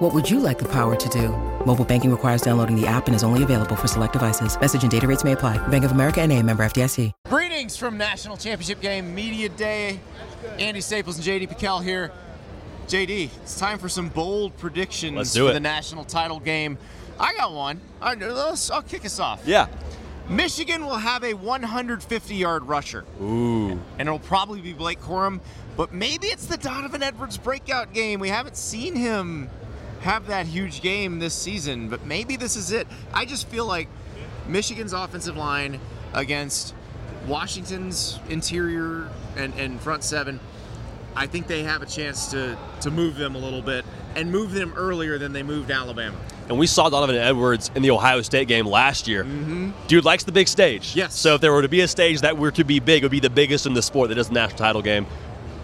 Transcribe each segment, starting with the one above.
What would you like the power to do? Mobile banking requires downloading the app and is only available for select devices. Message and data rates may apply. Bank of America and a member FDIC. Greetings from National Championship Game Media Day. Andy Staples and JD PicKell here. JD, it's time for some bold predictions Let's do for it. the national title game. I got one. All right, let's- I'll kick us off. Yeah. Michigan will have a 150 yard rusher. Ooh. and it'll probably be Blake Corum. But maybe it's the Donovan Edwards breakout game. We haven't seen him have that huge game this season, but maybe this is it. I just feel like Michigan's offensive line against Washington's interior and, and front seven. I think they have a chance to to move them a little bit and move them earlier than they moved Alabama. And we saw Donovan Edwards in the Ohio State game last year. Mm-hmm. Dude likes the big stage. Yes. So if there were to be a stage that were to be big, it would be the biggest in the sport that is the national title game.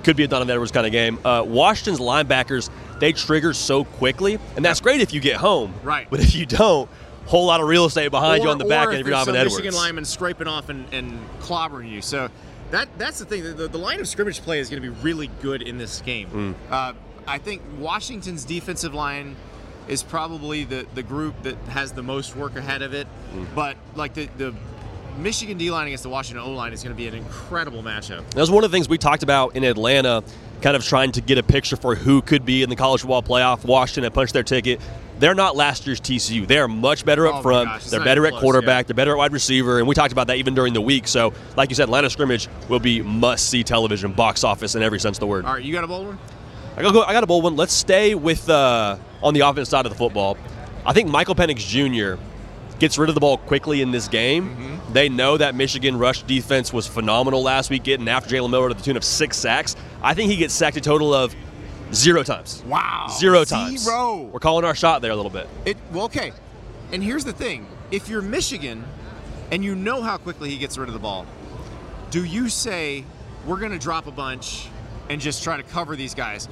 Could be a Donovan Edwards kind of game. Uh, Washington's linebackers, they trigger so quickly, and that's great if you get home. Right. But if you don't, whole lot of real estate behind you on the back or end if you're Donovan some Edwards. Michigan lineman scraping off and, and clobbering you. So that that's the thing. The, the line of scrimmage play is going to be really good in this game. Mm. Uh, I think Washington's defensive line is probably the, the group that has the most work ahead of it. Mm. But like the, the Michigan D line against the Washington O line is going to be an incredible matchup. That was one of the things we talked about in Atlanta, kind of trying to get a picture for who could be in the college football playoff. Washington had punched their ticket. They're not last year's TCU. They're much better Oh up my front. gosh, they're better at close, quarterback. yeah. They're better at wide receiver. And we talked about that even during the week. So, like you said, Atlanta scrimmage will be must see television, box office in every sense of the word. All right, you got a bold one? I got, I got a bold one. Let's stay with uh, on the offense side of the football. I think Michael Penix Jr. gets rid of the ball quickly in this game. Mm-hmm. They know that Michigan rush defense was phenomenal last week, getting after Jalen Milrow to the tune of six sacks. I think he gets sacked a total of zero times. Wow. Zero times. Zero. We're calling our shot there a little bit. It well, okay. And here's the thing: if you're Michigan, and you know how quickly he gets rid of the ball, do you say we're going to drop a bunch and just try to cover these guys,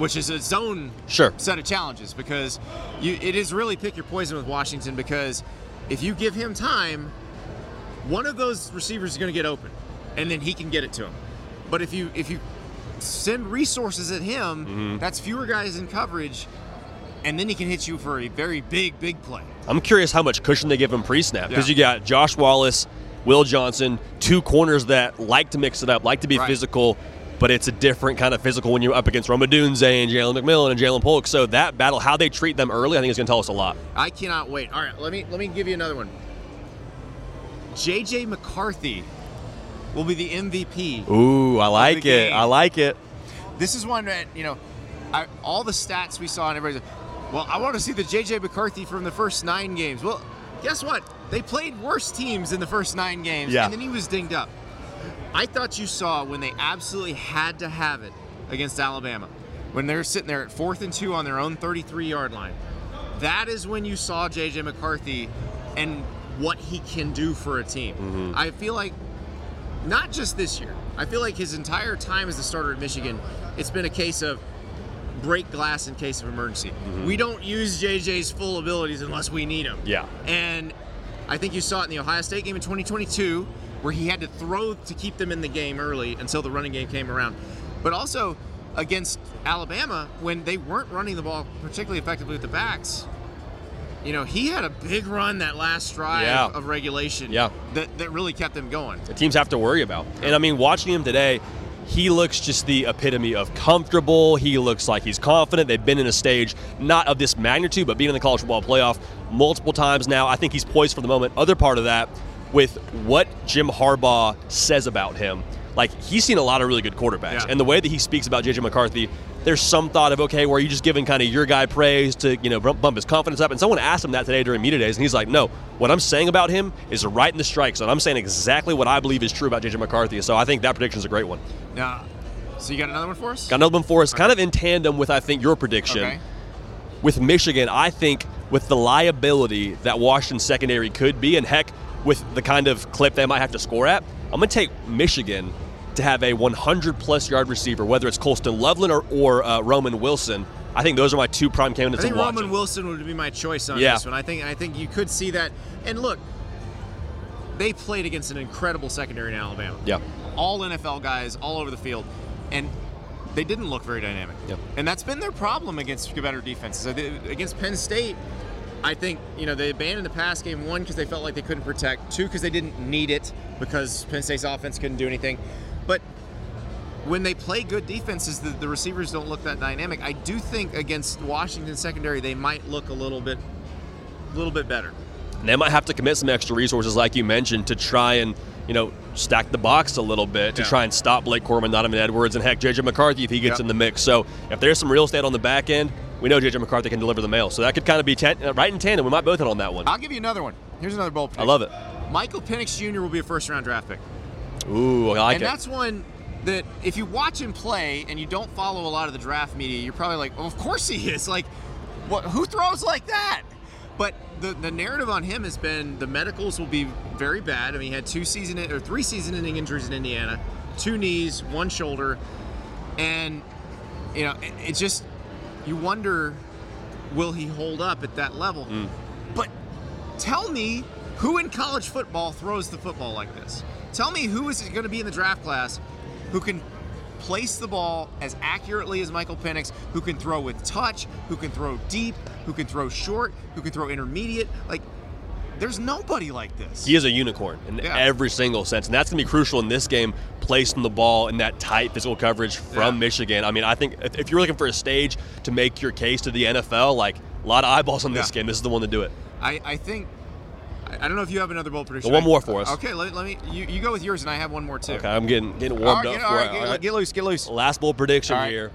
which is its own Sure. set of challenges because you it is really pick your poison with Washington because if you give him time, one of those receivers is going to get open, and then he can get it to him. But if you if you send resources at him, Mm-hmm. that's fewer guys in coverage, and then he can hit you for a very big big play. I'm curious how much cushion they give him pre-snap because Yeah. you got Josh Wallace, Will Johnson, two corners that like to mix it up, like to be Right. physical, but it's a different kind of physical when you're up against Rome Odunze and Jalen McMillan and Ja'Lynn Polk. So that battle, how they treat them early, I think is going to tell us a lot. I cannot wait. All right, let me let me give you another one. JJ McCarthy will be the MVP. Ooh, I like it. I like it. This is one that you know, I, all the stats we saw and everybody's like, well, I want to see the JJ McCarthy from the first nine games. Well, guess what? They played worse teams in the first nine games, Yeah. and then he was dinged up. I thought you saw when they absolutely had to have it against Alabama, when they were sitting there at fourth and two on their own 33 yard line. That is when you saw JJ McCarthy and what he can do for a team. Mm-hmm. I feel like not just this year. I feel like his entire time as the starter at Michigan, it's been a case of break glass in case of emergency. Mm-hmm. We don't use JJ's full abilities unless we need them. Yeah. And I think you saw it in the Ohio State game in 2022, where he had to throw to keep them in the game early until the running game came around. But also against Alabama, when they weren't running the ball particularly effectively with the backs, you know, he had a big run that last drive Yeah. of regulation Yeah. that, that really kept them going. The teams have to worry about. And I mean, watching him today, he looks just the epitome of comfortable. He looks like he's confident. They've been in a stage not of this magnitude, but being in the college football playoff multiple times now. I think he's poised for the moment. Other part of that, with what Jim Harbaugh says about him, like he's seen a lot of really good quarterbacks, Yeah. and the way that he speaks about JJ McCarthy, there's some thought of okay, where you just giving kind of your guy praise to you know bump his confidence up. And someone asked him that today during media days, and he's like, no, what I'm saying about him is right in the strike zone. I'm saying exactly what I believe is true about JJ McCarthy. So I think that prediction is a great one. Now, so you got another one for us? Got another one for us, kind of in tandem with I think your prediction Okay. with Michigan, I think with the liability that Washington secondary could be, and heck, with the kind of clip they might have to score at, I'm going to take Michigan to have a 100 plus yard receiver, whether it's Colston Loveland or, or uh, Roman Wilson. I think those are my two prime candidates. I think Roman watching. Wilson would be my choice on Yeah. this one. I think I think you could see that. And look, they played against an incredible secondary in Alabama. Yeah. All NFL guys all over the field, and they didn't look very dynamic. Yep. And that's been their problem against better defenses. Against Penn State, I think you know they abandoned the pass game one because they felt like they couldn't protect, two because they didn't need it because Penn State's offense couldn't do anything. But when they play good defenses, the, the receivers don't look that dynamic. I do think against Washington secondary, they might look a little bit, a little bit better. And they might have to commit some extra resources, like you mentioned, to try and you know stack the box a little bit to Yeah. try and stop Blake Corum, Donovan Edwards, and heck, JJ McCarthy if he gets Yep. in the mix. So if there's some real estate on the back end, we know JJ McCarthy can deliver the mail. So that could kind of be uh, right in tandem. We might both hit on that one. I'll give you another one. Here's another bold I love it. Michael Penix Jr. will be a first round draft pick. Ooh, I like and it. And that's one that if you watch him play and you don't follow a lot of the draft media, you're probably like, well, of course he is. Like, what? Who throws like that? But the, the narrative on him has been the medicals will be very bad. I mean, he had two season or three season-ending injuries in Indiana, two knees, one shoulder, and you know, it, it's just you wonder, will he hold up at that level? Mm. But tell me who in college football throws the football like this. Tell me who is going to be in the draft class who can place the ball as accurately as Michael Penix, who can throw with touch, who can throw deep, who can throw short, who can throw intermediate. Like, there's nobody like this. He is a unicorn in Yeah. every single sense, and that's going to be crucial in this game. Placing the ball in that tight physical coverage from Yeah. Michigan. I mean, I think if, if you're looking for a stage to make your case to the NFL, like a lot of eyeballs on this Yeah. game, this is the one to do it. I, I think. I don't know if you have another bold prediction. Well, one more for us. Okay, let, let me. You, you go with yours, and I have one more too. Okay, I'm getting getting warmed right, up get, for all it. get, All right. get loose, get loose. Last bold prediction All right. here.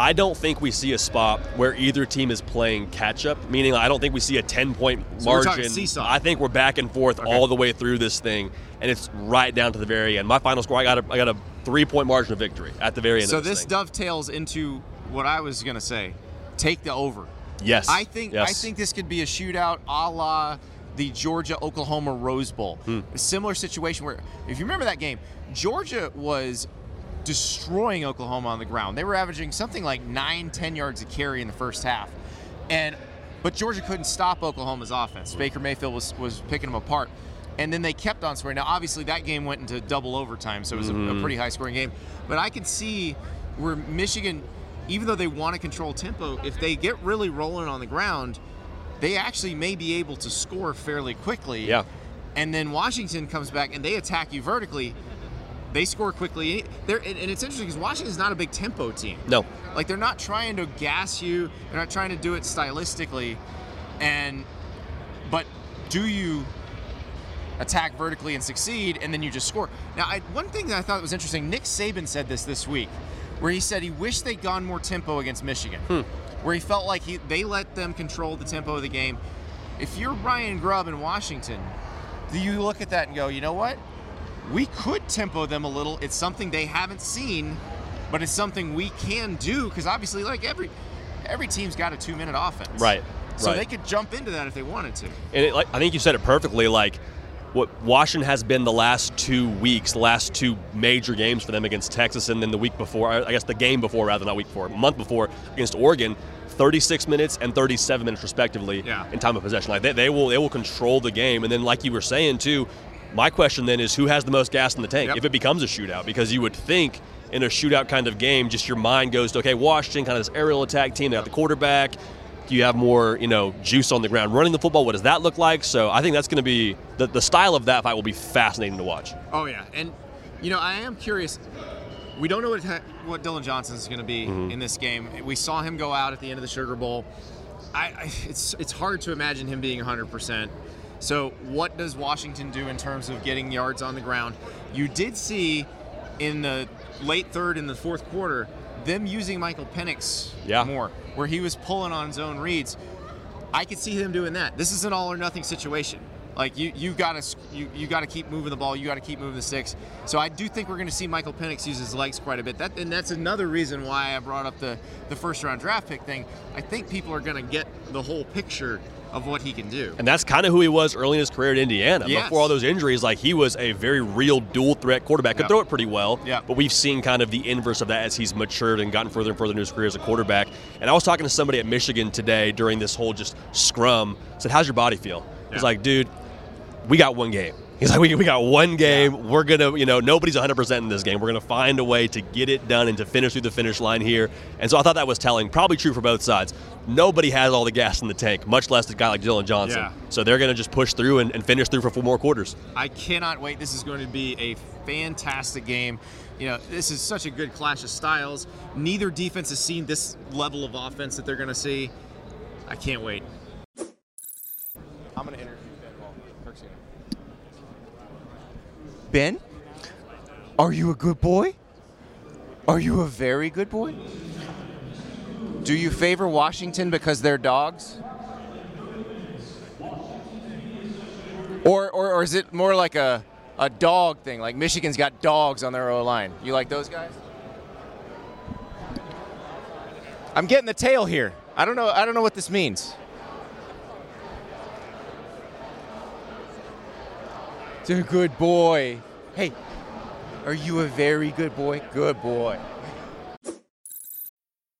I don't think we see a spot where either team is playing catch up, meaning I don't think we see a 10 point So we're margin. seesaw. I think we're back and forth Okay. all the way through this thing, and it's right down to the very end. My final score, I got a, I got a three point margin of victory at the very end So of this, this dovetails into what I was gonna say. Take the over. yes. I think yes. I think this could be a shootout a la the Georgia Oklahoma Rose Bowl. Hmm. A similar situation where if you remember that game, Georgia was destroying Oklahoma on the ground. They were averaging something like 9 10 yards a carry in the first half. And but Georgia couldn't stop Oklahoma's offense. Baker Mayfield was was picking them apart. And then they kept on scoring. Now, obviously, that game went into double overtime, so it was a, a mm-hmm. pretty high scoring game. But I could see where Michigan, even though they want to control tempo, if they get really rolling on the ground, they actually may be able to score fairly quickly. Yeah. And then Washington comes back and they attack you vertically. They score quickly. They're, and it's interesting because Washington's not a big tempo team. No. Like they're not trying to gas you. They're not trying to do it stylistically. And but do you attack vertically and succeed and then you just score? Now, I, one thing that I thought was interesting, Nick Saban said this this week, where he said he wished they'd gone more tempo against Michigan, hmm. where he felt like he, they let them control the tempo of the game. If you're Ryan Grubb in Washington, do you look at that and go, you know what? We could tempo them a little. It's something they haven't seen, but it's something we can do because obviously, like every every team's got a two minute offense, Right, So right. they could jump into that if they wanted to. And it, like I think you said it perfectly. Like what Washington has been the last two weeks, last two major games for them against Texas, and then the week before, I guess the game before, rather not week before, a month before against Oregon. 36 minutes and 37 minutes respectively Yeah. in time of possession. Like they, they will they will control the game. And then like you were saying too, my question then is who has the most gas in the tank Yep. if it becomes a shootout? Because you would think in a shootout kind of game, just your mind goes to okay, Washington, kind of this aerial attack team. They got the quarterback. Do you have more, you know, juice on the ground running the football? What does that look like? So I think that's going to be the, the style of that fight will be fascinating to watch. Oh yeah, and you know I am curious. We don't know what what Dillon Johnson is going to be Mm-hmm. in this game. We saw him go out at the end of the Sugar Bowl. I, I it's it's hard to imagine him being 100%. So what does Washington do in terms of getting yards on the ground? You did see in the late third and the fourth quarter them using Michael Penix Yeah. more, where he was pulling on his own reads. I could see him doing that. This is an all or nothing situation. Like you, you gotta you, you gotta keep moving the ball. You gotta keep moving the sticks. So I do think we're going to see Michael Penix use his legs quite a bit. That and that's another reason why I brought up the the first round draft pick thing. I think people are going to get the whole picture of what he can do. And that's kind of who he was early in his career at Indiana. Yes. Before all those injuries, like he was a very real dual threat quarterback. Could Yeah. throw it pretty well. Yeah. But we've seen kind of the inverse of that as he's matured and gotten further and further into his career as a quarterback. And I was talking to somebody at Michigan today during this whole just scrum. Said, "How's your body feel?" He's like, "Dude, we got one game." He's like, we, we got one game. We're going to, you know, nobody's 100% in this game. We're going to find a way to get it done and to finish through the finish line here. And so I thought that was telling. Probably true for both sides. Nobody has all the gas in the tank, much less a guy like Dillon Johnson. Yeah. So they're going to just push through and, and finish through for four more quarters. I cannot wait. This is going to be a fantastic game. You know, this is such a good clash of styles. Neither defense has seen this level of offense that they're going to see. I can't wait. I'm going to interview Ben Ball. Kirk's gonna- Ben, are you a good boy? Are you a very good boy? Do you favor Washington because they're dogs? Or, or, or is it more like a, a dog thing? Like Michigan's got dogs on their O line. You like those guys? I'm getting the tail here. I don't know. I don't know what this means. A good boy. Hey, are you a very good boy? Good boy.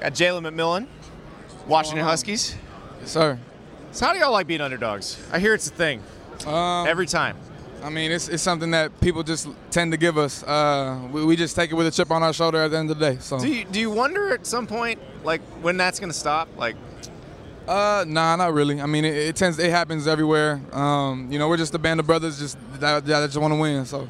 Got Jalen McMillan, Washington Huskies. Yes, sir. So how do y'all like being underdogs? I hear it's a thing Um, every time. I mean, it's, it's something that people just tend to give us. Uh, we, we just take it with a chip on our shoulder at the end of the day. So, Do you, do you wonder at some point, like, when that's going to stop? Like, uh, nah, not really. I mean, it, it tends, it happens everywhere. Um, you know, we're just a band of brothers, just that, that just want to win. So,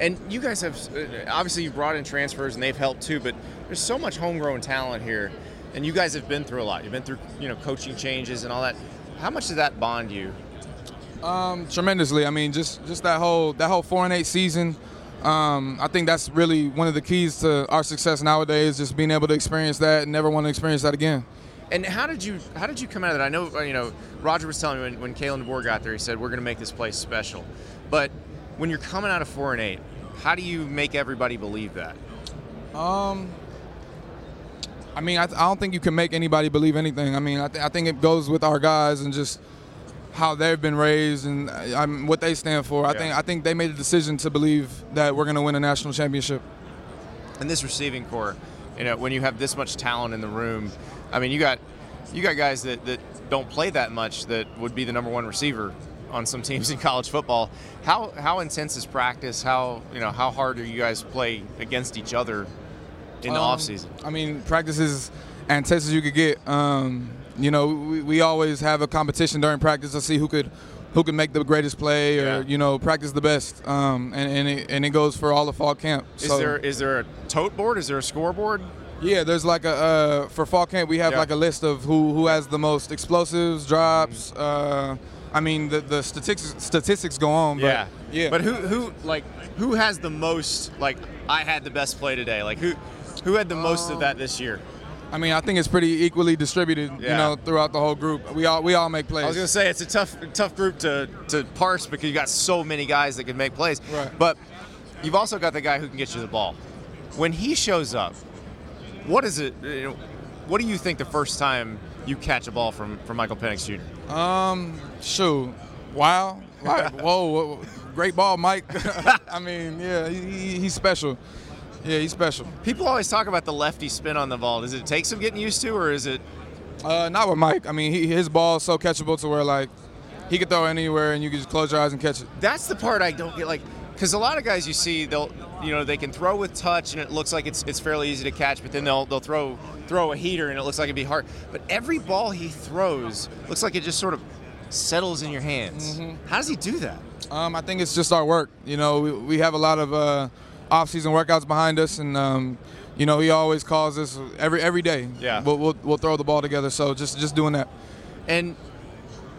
and you guys have uh, obviously you brought in transfers and they've helped too, but there's so much homegrown talent here, and you guys have been through a lot. You've been through, you know, coaching changes and all that. How much does that bond you? um, tremendously. I mean, just just that whole that whole four and eight season. Um, I think that's really one of the keys to our success nowadays. Just being able to experience that and never want to experience that again. And how did you how did you come out of that? I know uh, you know Roger was telling me when, when Kalen DeBoer got there, he said we're going to make this place special. But when you're coming out of four and eight, how do you make everybody believe that? Um, I mean, I, I don't think you can make anybody believe anything. I mean, I, th- I think it goes with our guys and just how they've been raised and uh, what they stand for. I think I think they made a decision to believe that we're going to win a national championship. And this receiving corps, you know, when you have this much talent in the room, I mean, you got you got guys that, that don't play that much that would be the number one receiver on some teams in college football. How how intense is practice? How you know how hard do you guys play against each other in the Um, off season? I mean, practice is as intense as you could get. Um, you know, we, we always have a competition during practice to see who could who could make the greatest play or Yeah. you know practice the best. Um, and and it, and it goes for all the fall camp. Is So- there is there a tote board? Is there a scoreboard? Yeah, there's like a uh, for fall camp we have Yeah. like a list of who who has the most explosives, drops. Uh, I mean the the statistics statistics go on. But yeah, yeah. But who who like who has the most like I had the best play today? Like who who had the most of that this year? I mean I think it's pretty equally distributed. Yeah. You know throughout the whole group. We all we all make plays. I was gonna say it's a tough tough group to to parse because you got so many guys that can make plays. Right. But you've also got the guy who can get you the ball. When he shows up, what is it? You know, what do you think the first time you catch a ball from from Michael Penix Jr.? Um, shoot, wow, like, whoa, whoa, great ball, Mike. I mean, yeah, he, he- he's special. Yeah, he's special. People always talk about the lefty spin on the ball. Does it take some getting used to, or is it? Uh, not with Mike. I mean, he, his ball is so catchable to where like he could throw anywhere and you can just close your eyes and catch it. That's the part I don't get. Like, because a lot of guys you see, they'll, you know, they can throw with touch and it looks like it's it's fairly easy to catch, but then they'll they'll throw throw a heater and it looks like it'd be hard. But every ball he throws looks like it just sort of settles in your hands. How does he do that? Um, I think it's just our work. You know, we, we have a lot of uh, off-season workouts behind us, and um, you know, he always calls us every every day. Yeah. We'll, we'll, we'll throw the ball together. So just just doing that. And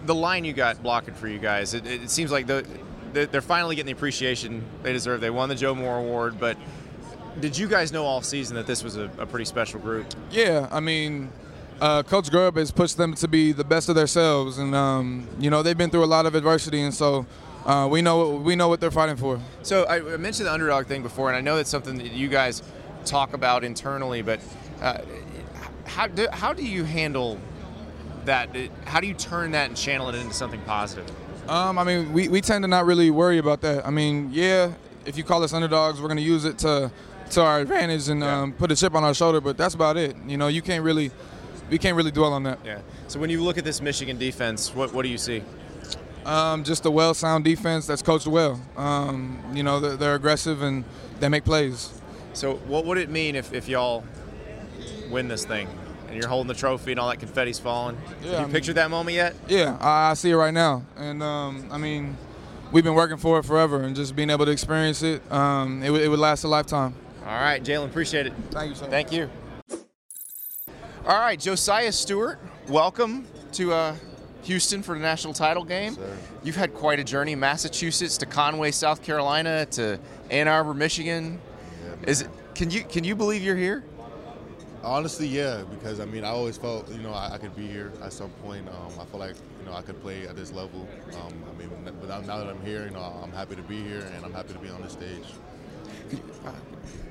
the line you got blocking for you guys, it, it seems like the, they're finally getting the appreciation they deserve. They won the Joe Moore Award, but did you guys know all season that this was a, a pretty special group? Yeah, I mean, uh, Coach Grubb has pushed them to be the best of themselves, and um, you know they've been through a lot of adversity, and so uh, we know we know what they're fighting for. So I mentioned the underdog thing before, and I know that's something that you guys talk about internally, but uh, how do, how do you handle that? How do you turn that and channel it into something positive? Um, I mean, we, we tend to not really worry about that. I mean, yeah, if you call us underdogs, we're going to use it to to our advantage and Yeah. um, put a chip on our shoulder, but that's about it. You know, you can't really we can't really dwell on that. Yeah. So when you look at this Michigan defense, what what do you see? Um, just a well sound defense that's coached well. Um, you know, they're, they're aggressive and they make plays. So what would it mean if, if y'all win this thing and you're holding the trophy and all that confetti's falling? Yeah, Have I you mean- pictured that moment yet? Yeah, I, I see it right now, and um, I mean, we've been working for it forever, and just being able to experience it, um, it, would- it would last a lifetime. All right, Jalen, appreciate it. Thank you, sir. Thank you. All right, Josaiah Stewart, welcome to uh, Houston for the national title game. You've had quite a journey, Massachusetts to Conway, South Carolina to Ann Arbor, Michigan. Is it? Can you can you believe you're here? Honestly, yeah, because I mean, I always felt you know I, I could be here at some point. Um, I feel like you know I could play at this level. Um, I mean, but now that I'm here, you know, I'm happy to be here and I'm happy to be on the stage.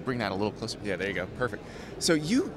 Bring that a little closer. Yeah, there you go. Perfect. So you,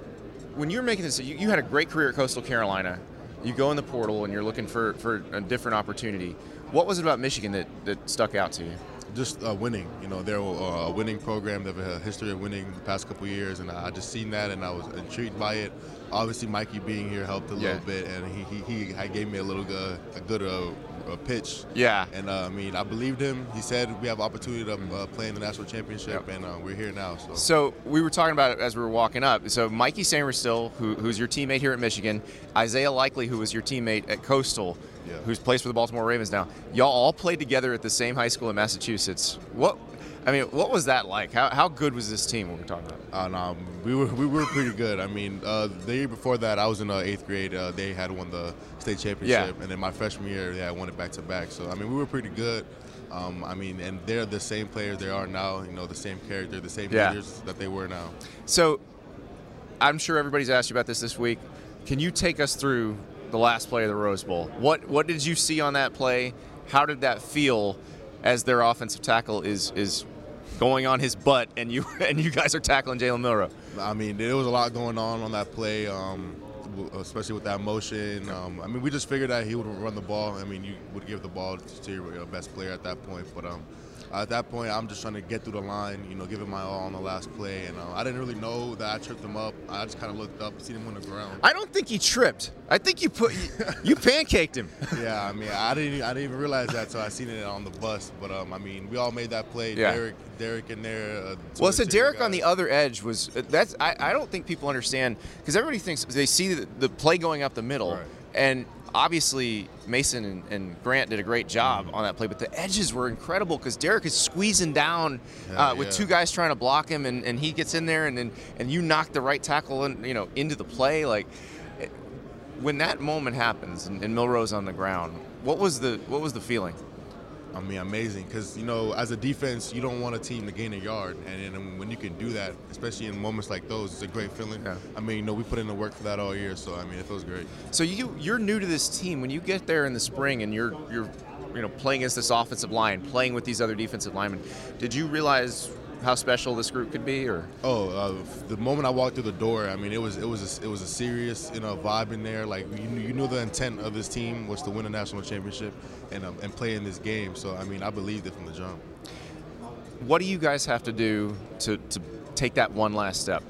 when you were making this, you, you had a great career at Coastal Carolina. You go in the portal and you're looking for, for a different opportunity. What was it about Michigan that, that stuck out to you? Just uh, winning, you know, they're a a winning program. They have a history of winning the past couple years, and I just seen that, and I was intrigued by it. Obviously, Mikey being here helped a Yeah. little bit, and he he, he gave me a little uh, a good uh, uh, pitch. Yeah. And uh, I mean, I believed him. He said we have opportunity to uh, play in the national championship, Yep. and uh, we're here now. So. So we were talking about it as we were walking up. So Mikey Sainristil, who, who's your teammate here at Michigan, Isaiah Likely, who was your teammate at Coastal, Yeah. who's plays for the Baltimore Ravens now. Y'all all played together at the same high school in Massachusetts. What, I mean, what was that like? How, how good was this team? What we're talking about? And um, we were we were pretty good. I mean, uh, the year before that, I was in uh, eighth grade. Uh, they had won the state championship, and then my freshman year, they had won it back to back. So I mean, we were pretty good. Um, I mean, and they're the same players they are now. You know, the same character, the same Yeah. leaders that they were now. So I'm sure everybody's asked you about this this week. Can you take us through the last play of the Rose Bowl? What what did you see on that play? How did that feel as their offensive tackle is is going on his butt and you and you guys are tackling Jalen Milrow? I mean, there was a lot going on on that play, um, especially with that motion. Um, I mean, we just figured that he would run the ball. I mean, you would give the ball to your best player at that point. But um, at that point, I'm just trying to get through the line, you know, give it my all on the last play. And uh, I didn't really know that I tripped him up. I just kind of looked up, seen him on the ground. I don't think he tripped. I think you put you, pancaked him. yeah, I mean, I didn't, I didn't even realize that, so I seen it on the bus. But um, I mean, we all made that play. Yeah. Derek, Derek in there. Uh, Well, so Derek on the other edge was that's I, I don't think people understand because everybody thinks they see the, the play going up the middle Right. and obviously Mason and, and Grant did a great job Mm-hmm. on that play, but the edges were incredible because Derek is squeezing down uh, with yeah. two guys trying to block him and, and he gets in there and then and you knock the right tackle in, you know into the play like it- when that moment happens and, and Milrow's on the ground, what was the what was the feeling? I mean, amazing. Because you know, as a defense, you don't want a team to gain a yard, and, then when you can do that, especially in moments like those, it's a great feeling. Yeah. I mean, you know, we put in the work for that all year, so I mean, it feels great. So you you're new to this team. When you get there in the spring and you're you're you know playing against this offensive line, playing with these other defensive linemen, did you realize how special this group could be? Or Oh, uh, the moment I walked through the door, I mean, it was it was a, it was a serious you know vibe in there. Like you, knew- you knew the intent of this team was to win a national championship and um, and play in this game. So I mean, I believed it from the jump. what do you guys have to do to to take that one last step?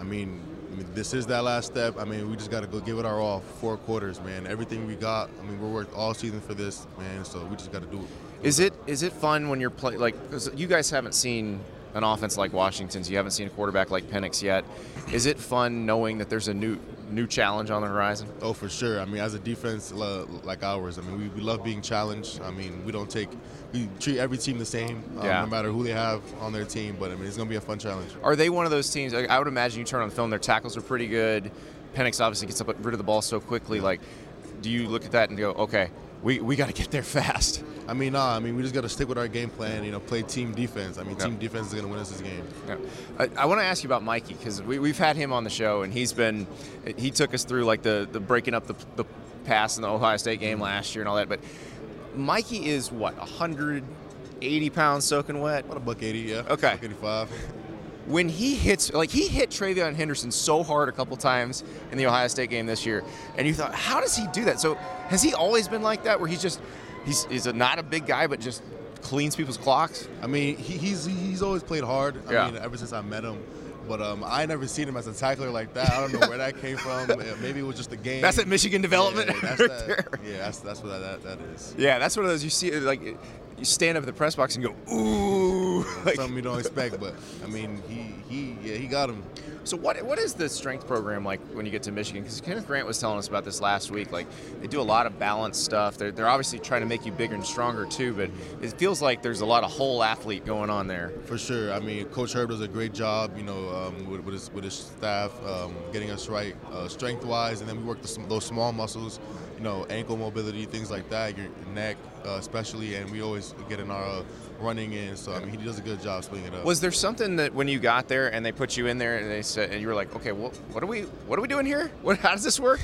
I mean, I mean, this is that last step. I mean, we just got to go give it our all. Four quarters, man. Everything we got. I mean, we worked all season for this, man. So we just got to do it. Is it is it fun when you're play like 'cause you guys haven't seen an offense like Washington's, you haven't seen a quarterback like Penix yet. Is it fun knowing that there's a new new challenge on the horizon? Oh, for sure. I mean, as a defense like ours, I mean, we, we love being challenged. I mean, we don't take, we treat every team the same, um, Yeah. no matter who they have on their team. But I mean, it's gonna be a fun challenge. Are they one of those teams? I I would imagine you turn on the film, their tackles are pretty good. Penix obviously gets up rid of the ball so quickly. Like, do you look at that and go, okay, we, we got to get there fast? I mean, nah. I mean, we just got to stick with our game plan. You know, play team defense. I mean, Yeah. team defense is going to win us this game. Yeah. I, I want to ask you about Mikey because we, we've had him on the show and he's been he took us through like the, the breaking up the, the pass in the Ohio State game mm-hmm. last year and all that. But Mikey is what 180 pounds soaking wet. What a buck eighty, yeah. Okay. Buck eighty-five. When he hits like he hit TreVeyon Henderson so hard a couple times in the Ohio State game this year, and you thought, how does he do that? So has he always been like that, where he's just he's he's a, not a big guy but just cleans people's clocks? I mean, he, he's he's always played hard. I Yeah. mean, ever since I met him. But um, I never seen him as a tackler like that. I don't know where that came from. Maybe it was just a game. That's at Michigan development Yeah, that's right that-. Yeah, that's that's what that, that is. Yeah, that's one of those you see like you stand up at the press box and go ooh. Like, Something you don't expect, but I mean, he he yeah he got him. So what what is the strength program like when you get to Michigan? Because Kenneth Grant was telling us about this last week. Like they do a lot of balance stuff. They're they're obviously trying to make you bigger and stronger too. But it feels like there's a lot of whole athlete going on there. For sure. I mean, Coach Herb does a great job, you know, um, with, with, his, with his staff, um, getting us right uh, strength-wise, and then we work the, those small muscles, you know, ankle mobility, things like that, your neck uh, especially, and we always get in our uh, running in. So I mean, he does a good job swinging it up. Was there something that when you got there and they put you in there and they said and you were like, okay, well, what are we what are we doing here? What how does this work?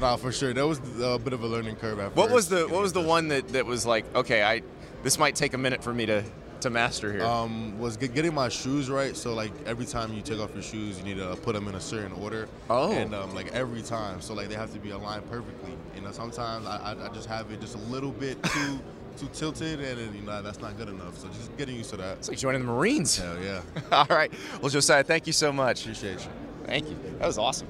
Nah, for sure. That was a bit of a learning curve at What first, was the what was the one that, that was like, okay, I this might take a minute for me to to master here. Um, was get, getting my shoes right. So like every time you take off your shoes, you need to put them in a certain order. Oh. And um, like every time, so like they have to be aligned perfectly. You know, sometimes I, I, I just have it just a little bit too too tilted, and then, you know that's not good enough. So just getting used to that. it's like joining the Marines. Hell yeah. All right. Well, Josaiah, thank you so much. Appreciate you. Thank you. That was awesome.